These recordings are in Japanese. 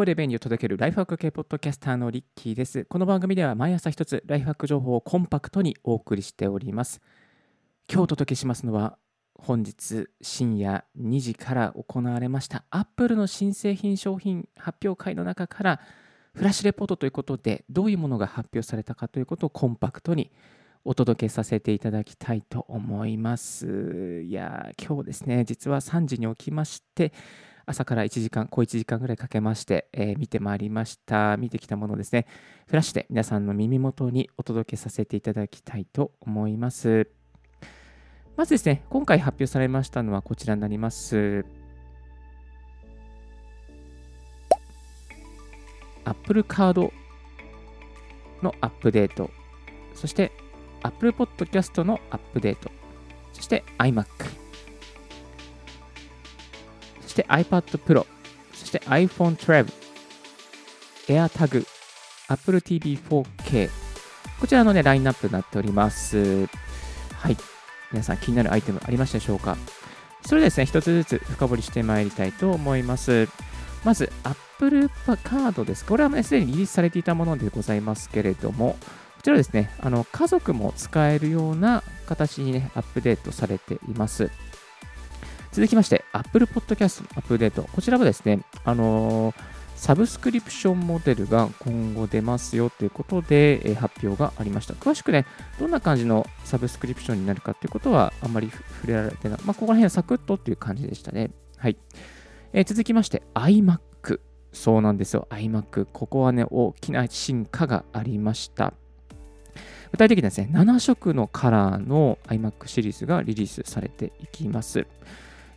声で便利を届けるライフハック系ポッドキャスターのリッキーです。この番組では毎朝一つライフハック情報をコンパクトにお送りしております。今日お届けしますのは本日深夜2時から行われましたアップルの新製品商品発表会の中からフラッシュレポートということでどういうものが発表されたかということをコンパクトにお届けさせていただきたいと思います。いや今日ですね実は3時に起きまして朝から1時間、小1時間ぐらいかけまして、えー、見てまいりました。見てきたものですね、フラッシュで皆さんの耳元にお届けさせていただきたいと思います。まずですね、今回発表されましたのはこちらになります。Apple カードのアップデート、そして Apple Podcast のアップデート、そして iMac、して iPad Pro、そして iPhone 12、AirTag、Apple TV 4K、こちらのね、ラインナップになっております。はい。皆さん気になるアイテムありましたでしょうか？それでですね、一つずつ深掘りしてまいりたいと思います。まず、Apple カードです。これはすでにリリースされていたものでございますけれども、こちらですね、あの家族も使えるような形にね、アップデートされています。続きまして、Apple Podcast のアップデート。こちらはですね、あのーサブスクリプションモデルが今後出ますよということで、えー、発表がありました。詳しくね、どんな感じのサブスクリプションになるかということはあんまり触れられてない。まあ、ここら辺はサクッとっていう感じでしたね。はい。えー、続きまして、iMac。そうなんですよ。iMac。ここはね、大きな進化がありました。具体的にはですね、7色のカラーの iMac シリーズがリリースされていきます。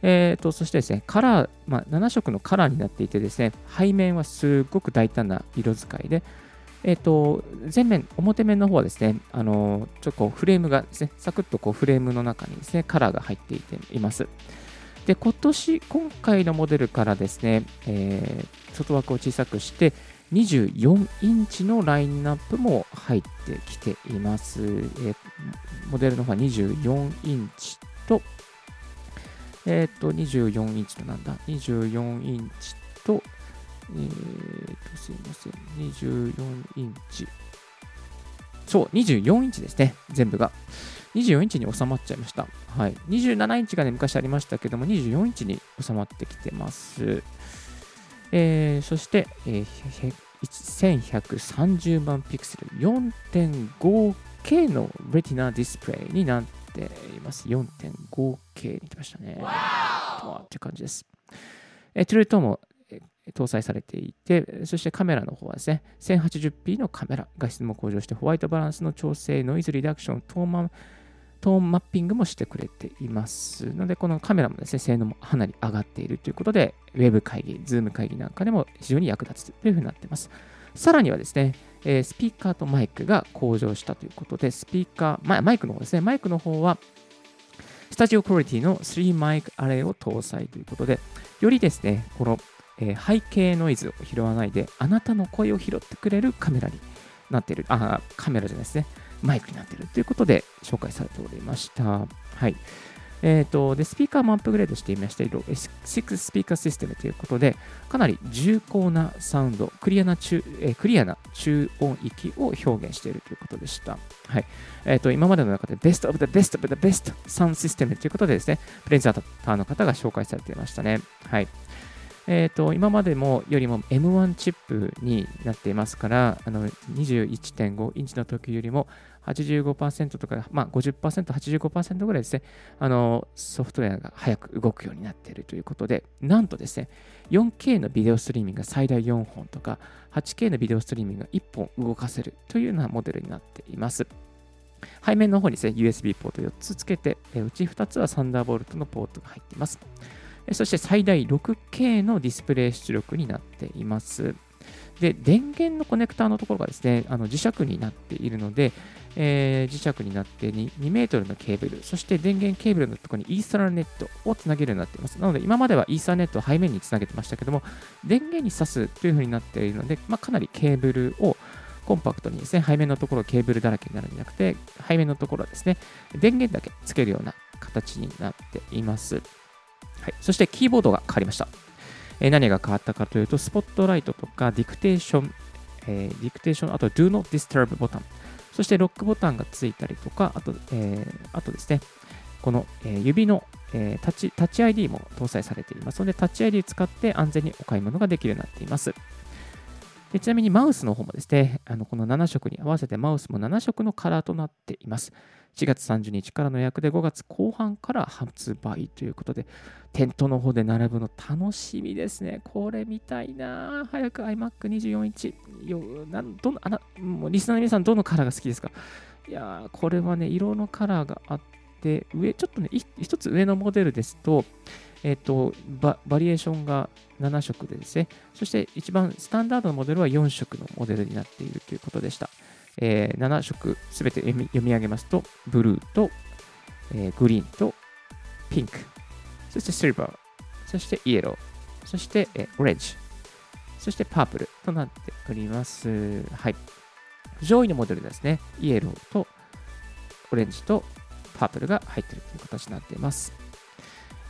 えーと、そしてですね、カラー、まあ、7色のカラーになっていてですね、背面はすごく大胆な色使いで、えーと、前面、表面の方はですね、あのちょっとフレームがですね、サクッとこうフレームの中にですね、カラーが入っていています。で、今年、今回のモデルからですね、えー、外枠を小さくして、24インチのラインナップも入ってきています。えー、モデルの方は24インチと、えっ、ー、と、24インチとなんだ ?24 インチと、えっ、と、すいません。24インチ。そう、24インチですね。全部が。24インチに収まっちゃいました。はい。27インチがね、昔ありましたけども、24インチに収まってきてます。えー、そして、えー、1130万ピクセル 4.5K のレティナディスプレイになっています。4.5K に来ましたね。わって感じです。えトゥルートも搭載されていて、そしてカメラの方はですね、1080p のカメラ、画質も向上して、ホワイトバランスの調整、ノイズリダクション、トーマトーンマッピングもしてくれています。ので、このカメラもですね、性能もかなり上がっているということで、ウェブ会議、ズーム会議なんかでも非常に役立つというふうになっています。さらにはですね、えー、スピーカーとマイクが向上したということで、スピーカー、マイクの方ですね、マイクの方は、スタジオクオリティの3マイクアレイを搭載ということで、よりですね、この、えー、背景ノイズを拾わないで、あなたの声を拾ってくれるカメラになっている、あ、カメラじゃないですね、マイクになっているということで紹介されておりました。はい。えーと、でスピーカーもアップグレードしていまして、6スピーカーシステムということで、かなり重厚なサウンド、クリアな中,、えー、クリアな中音域を表現しているということでした。はいえーと、今までの中でベストオブザベストオブザベストサウンドシステムということでですね、プレゼンターの方が紹介されていましたね。はいえーと、今までもよりも M1 チップになっていますから、あの21.5インチの時よりも85%とか、まあ50%、85%ぐらいですね、あのソフトウェアが早く動くようになっているということで、なんとですね、4K のビデオストリーミングが最大4本とか、8K のビデオストリーミングが1本動かせるというようなモデルになっています。背面の方にですね、USB ポート4つつけて、うち2つはサンダーボルトのポートが入っています。そして最大 6K のディスプレイ出力になっています。で、電源のコネクターのところがですね、あの磁石になっているので、えー、磁石になって 2, 2メートルのケーブル、そして電源ケーブルのところにイーサーネットをつなげるようになっています。なので、今まではイーサーネットを背面につなげてましたけども、電源に挿すというふうになっているので、まあ、かなりケーブルをコンパクトにですね、背面のところケーブルだらけになるんじゃなくて、背面のところはですね、電源だけつけるような形になっています。はい、そしてキーボードが変わりました。えー、何が変わったかというと、スポットライトとかディクテーション、えー、ディクテーション、あと Do Not Disturb ボタン、そしてロックボタンがついたりとか、あと、えー、あとですね、この、え指の、えタッチタッチ ID も搭載されていますので、タッチ ID 使って安全にお買い物ができるようになっています。でちなみにマウスの方もですね、あのこの7色に合わせてマウスも7色のカラーとなっています。4月30日からの予約で5月後半から発売ということで、店頭の方で並ぶの楽しみですね。これ見たいな早く iMac24 インチ。よなんどのあなもうリスナーの皆さん、どのカラーが好きですか？いやー、これはね、色のカラーがあって、上、ちょっとね、一つ上のモデルですと、えっ、ー、とバ、バリエーションが7色でですね、そして一番スタンダードのモデルは4色のモデルになっているということでした。えー、7色すべて読み上げますと、ブルーと、えー、グリーンとピンク、そしてシルバー、そしてイエロー、そして、えー、オレンジ、そしてパープルとなっております。はい。上位のモデルですね、イエローとオレンジとパープルが入っているという形になっています。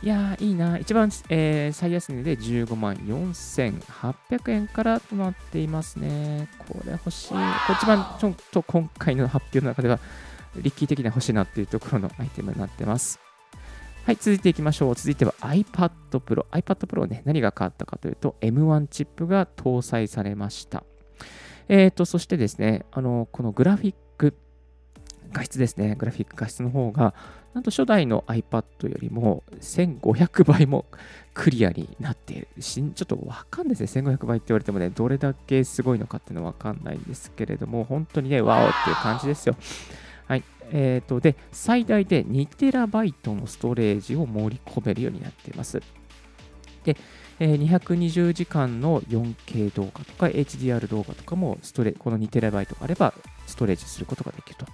いやー、いいな。一番、えー、最安値で15万4800円からとなっていますね。これ欲しい。これ一番ちょっと今回の発表の中では、リッキー的な欲しいなっていうところのアイテムになってます。はい、続いていきましょう。続いては iPad Pro。iPad Pro ね、何が変わったかというと、M1 チップが搭載されました。えーと、そしてですね、あの、このグラフィック画質ですね、グラフィック画質の方が、なんと初代の iPad よりも1500倍もクリアになっている。ちょっとわかんないですね。1500倍って言われてもね、どれだけすごいのかっていうのはわかんないんですけれども、本当にね、ワオっていう感じですよ。はい。えっ、ー、と、で、最大で 2TB のストレージを盛り込めるようになっています。で、えー、220時間の 4K 動画とか HDR 動画とかもストレこの 2TB があればストレージすることができると。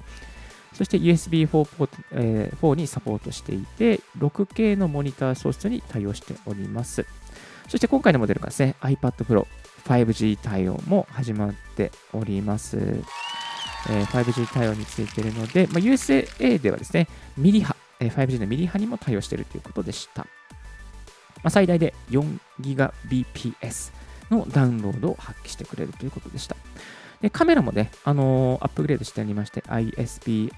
そして USB4 ポート、えー、4にサポートしていて、6K のモニター素質に対応しております。そして今回のモデルがですね、iPad Pro 5G 対応も始まっております。えー、5G 対応についているので、まあ、USA ではですね、ミリ波、えー、5G のミリ波にも対応しているということでした。まあ、最大で 4GBps のダウンロードを発揮してくれるということでした。でカメラもね、あのー、アップグレードしてありまして、ISP、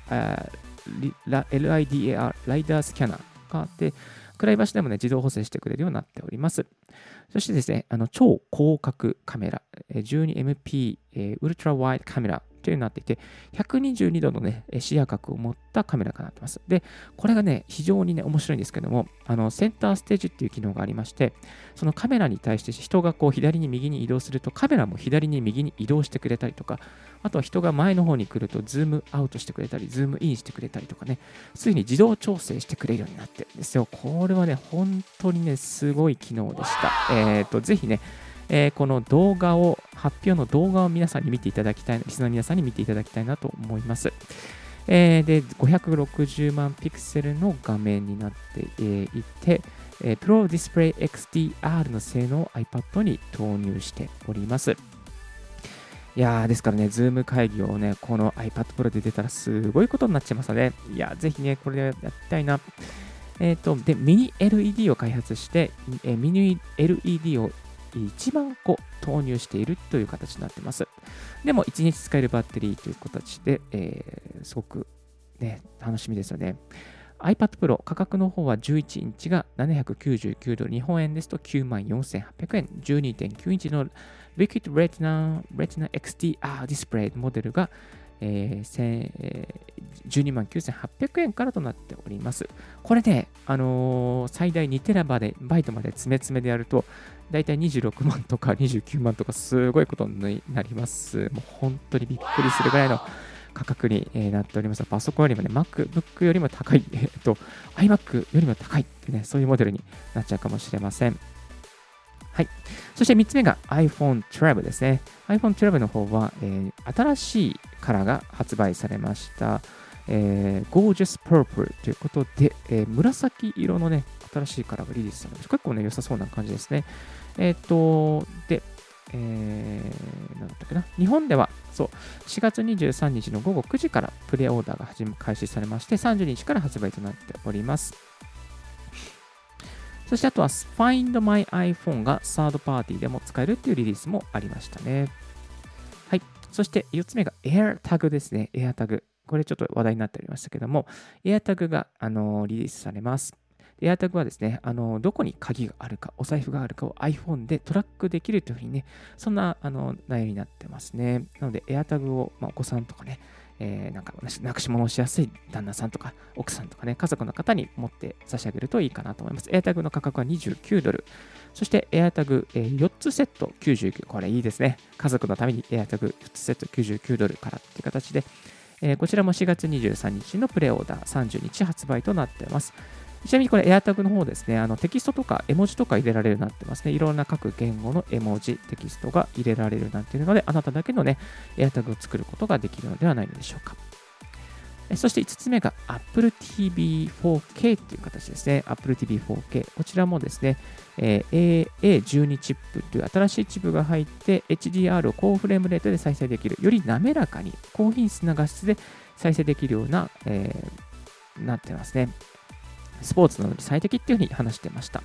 LIDAR、ライダースキャナーがあって、暗い場所でもね、自動補正してくれるようになっております。そしてですね、あの超広角カメラ、12MP、ウルトラワイドカメラというになっていて、122度のね、視野角を持ったカメラがなってます。で、これがね、非常にね、面白いんですけども、あの、センターステージっていう機能がありまして、そのカメラに対して人がこう左に右に移動すると、カメラも左に右に移動してくれたりとか、あとは人が前の方に来ると、ズームアウトしてくれたり、ズームインしてくれたりとかね、すぐに自動調整してくれるようになってるんですよ。これはね、本当にね、すごい機能でした。えっ、ー、と、ぜひね、えー、この動画を、発表の動画を皆さんに見ていただきたい、リスナーの皆さんに見ていただきたいなと思います。えー、で、560万ピクセルの画面になって、いて、えー、Pro Display XDR の性能を iPad に投入しております。いやー、ですからね、ズーム会議をね、この iPad Pro で出たらすごいことになっちゃいますので、いやー、ぜひね、これでやりたいな。えっ、ー、と、で、ミニ LED を開発して、えー、ミニ LED を1万個投入しているという形になっています。でも、1日使えるバッテリーという形で、えー、すごく、ね、楽しみですよね。iPad Pro 価格の方は11インチが799ドル、日本円ですと94,800円、12.9インチの Liquid Retina, Retina XDR ディスプレイモデルが、えー、12万9800円からとなっております。これね、あのー、最大2テラバイトまで詰め詰めでやると、だいたい26万とか29万とかすごいことになります。もう本当にびっくりするぐらいの価格になっております。パソコンよりもね、MacBook よりも高い、えっと、iMac よりも高いってね、そういうモデルになっちゃうかもしれません。はい。そして3つ目が iPhone 12ですね。iPhone 12の方は、えー、新しいカラーが発売されました。えー、Gorgeous Purple ということで、えー、紫色のね、新しいカラーがリリースされました。結構ね、良さそうな感じですね。えっ、と、で、えー、なんだったっけな。日本では、そう、4月23日の午後9時からプレオーダーが始開始されまして、30日から発売となっております。そしてあとは Find My iPhone がサードパーティーでも使えるっていうリリースもありましたね。はい。そして4つ目が AirTag ですね。AirTag。これちょっと話題になっておりましたけども、AirTag が、あのリリースされます。AirTag はですね、あのどこに鍵があるか、お財布があるかを iPhone でトラックできるというふうにね、そんなあの内容になってますね。なので AirTag を、まあ、お子さんとかね、えー、なんかなくし物をしやすい旦那さんとか奥さんとかね、家族の方に持って差し上げるといいかなと思います。AirTag の価格は29ドル。そして AirTag、えー、4つセット99。これいいですね。家族のために AirTag4 つセット99ドルからっていう形で、えー、こちらも4月23日のプレオーダー30日発売となっています。ちなみにこれ AirTag の方ですね、あのテキストとか絵文字とか入れられるようになってますね。いろんな各言語の絵文字、テキストが入れられるなんていうので、あなただけのね、AirTag を作ることができるのではないのでしょうか。そして5つ目が Apple TV 4K という形ですね。Apple TV 4K。こちらもですね、えー、A12 チップという新しいチップが入って HDR を高フレームレートで再生できる。より滑らかに高品質な画質で再生できるような、えー、なってますね。スポーツなどに最適っていうふうに話してました。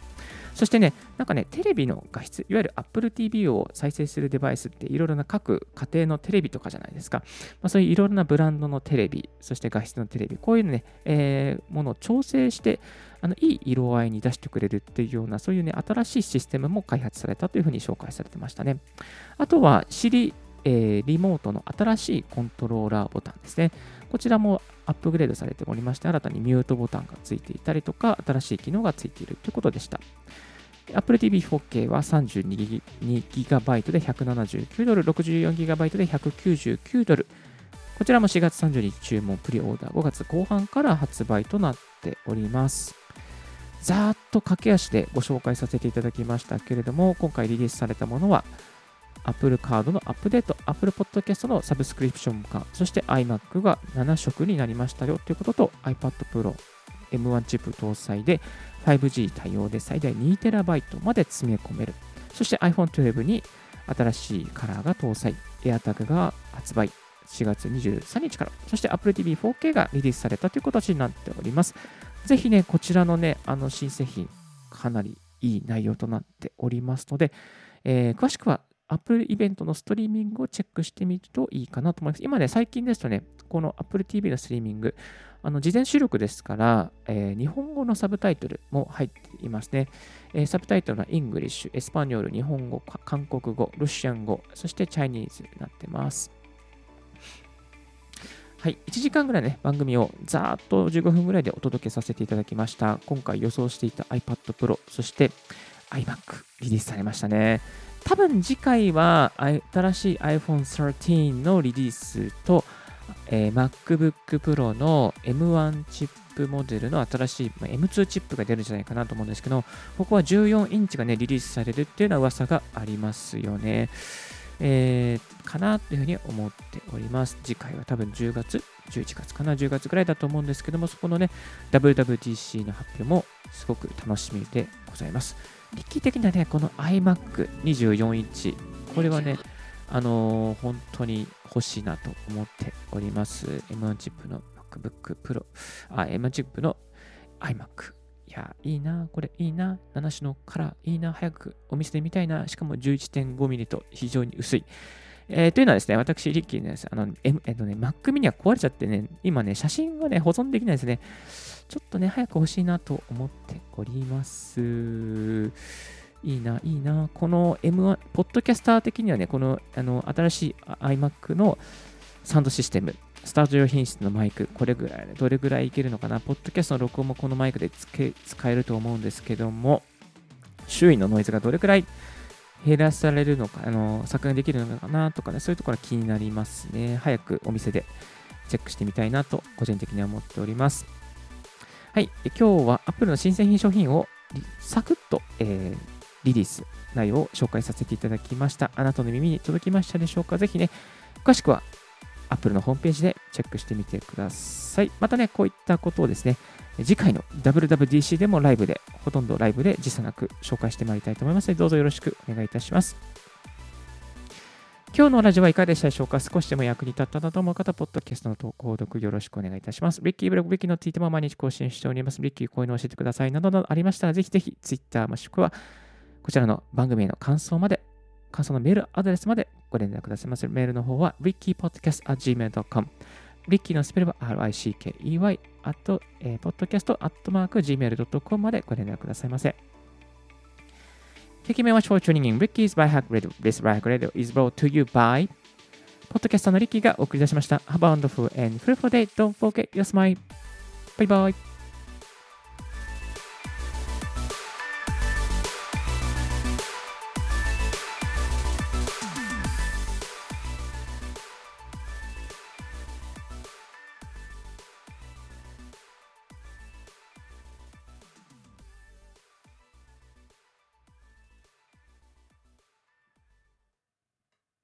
そしてね、なんかね、テレビの画質、いわゆる Apple TV を再生するデバイスっていろいろな各家庭のテレビとかじゃないですか。まあ、そういういろいろなブランドのテレビ、そして画質のテレビ、こういうね、えー、ものを調整して、あのいい色合いに出してくれるっていうような、そういうね、新しいシステムも開発されたというふうに紹介されてましたね。あとは、Siri、えー、リモートの新しいコントローラーボタンですね。こちらもアップグレードされておりまして、新たにミュートボタンがついていたりとか、新しい機能がついているということでした。Apple TV 4K は 32GB で179ドル、64GB で199ドル。こちらも4月30日注文プリオーダー5月後半から発売となっております。ざーっと駆け足でご紹介させていただきましたけれども、今回リリースされたものは、Apple カードのアップデート、Apple Podcast のサブスクリプション化、そして iMac が7色になりましたよということと iPad Pro M1 チップ搭載で 5G 対応で最大 2TB まで詰め込める。そして iPhone 12に新しいカラーが搭載、AirTag が発売。4月23日から、そして Apple TV 4K がリリースされたという形になっております。ぜひね、こちらのね、あの新製品、かなりいい内容となっておりますので、えー、詳しくは Apple イベントのストリーミングをチェックしてみるといいかなと思います。今ね、最近ですとね、この Apple TV のストリーミング、あの事前収録ですから、えー、日本語のサブタイトルも入っていますね。えー、サブタイトルは English、エスパニョール、日本語、韓国語、ロシアン語、そしてチャイニーズになってます。はい、1時間ぐらいね、番組をざーっと15分ぐらいでお届けさせていただきました。今回予想していた iPad Pro、そして iMac リリースされましたね。多分次回は新しい iPhone 13のリリースと、えー、MacBook Pro の M1 チップモデルの新しい、まあ、M2 チップが出るんじゃないかなと思うんですけど、ここは14インチがね、リリースされるっていうような噂がありますよね。えー、かなというふうに思っております。次回は多分10月、11月かな、10月ぐらいだと思うんですけども、そこのね、WWDC の発表もすごく楽しみでございます。力的なね、この iMac24 インチ、これはね、あのー、本当に欲しいなと思っております。M1 チップの MacBook Pro、あ、M1 チップの iMac。いや、いいな、これいいな、7種のカラー、いいな、早くお店で見たいな、しかも 11.5mm と非常に薄い。えー、というのはですね、私、リッキーです。あの、M、えっとね、Mac mini は壊れちゃってね、今ね、写真がね、保存できないですね。ちょっとね、早く欲しいなと思っております。いいな、いいな。この M1、ポッドキャスター的にはね、このあの新しい iMac のサウンドシステム、スタジオ品質のマイク、これぐらい、どれぐらいいけるのかな。ポッドキャストの録音もこのマイクで使えると思うんですけども、周囲のノイズがどれくらい減らされるのか、あの削減できるのかなとかね、そういうところは気になりますね。早くお店でチェックしてみたいなと、個人的には思っております。はい、今日は Apple の新製品商品をサクッと、えー、リリース内容を紹介させていただきました。あなたの耳に届きましたでしょうか？ぜひね、詳しくは Apple のホームページでチェックしてみてください。またね、こういったことをですね、次回の WWDC でもライブで、ほとんどライブで時差なく紹介してまいりたいと思いますので、どうぞよろしくお願いいたします。今日のラジオはいかがでしたでしょうか？少しでも役に立ったなと思う方、ポッドキャストの投稿、読よろしくお願いいたします。リッキーブログ、リッキーのツイートも毎日更新しております。リッキーこういうの教えてくださいなどなどありましたら、ぜひぜひツイッターもしくはこちらの番組への感想まで、感想のメールアドレスまでご連絡くださいませ。メールの方は rickypodcast.gmail.com リッキーのスペルは RICKEY あと、えー、podcast.gmail.com までご連絡くださいませ。Thank you very much for tuning in Ricky's by Hack Radio. This by Hack Radio is brought to you by ポッドキャストのリッキーがお送り出しました。Have a wonderful and fruitful day. Don't forget your smile. Bye bye.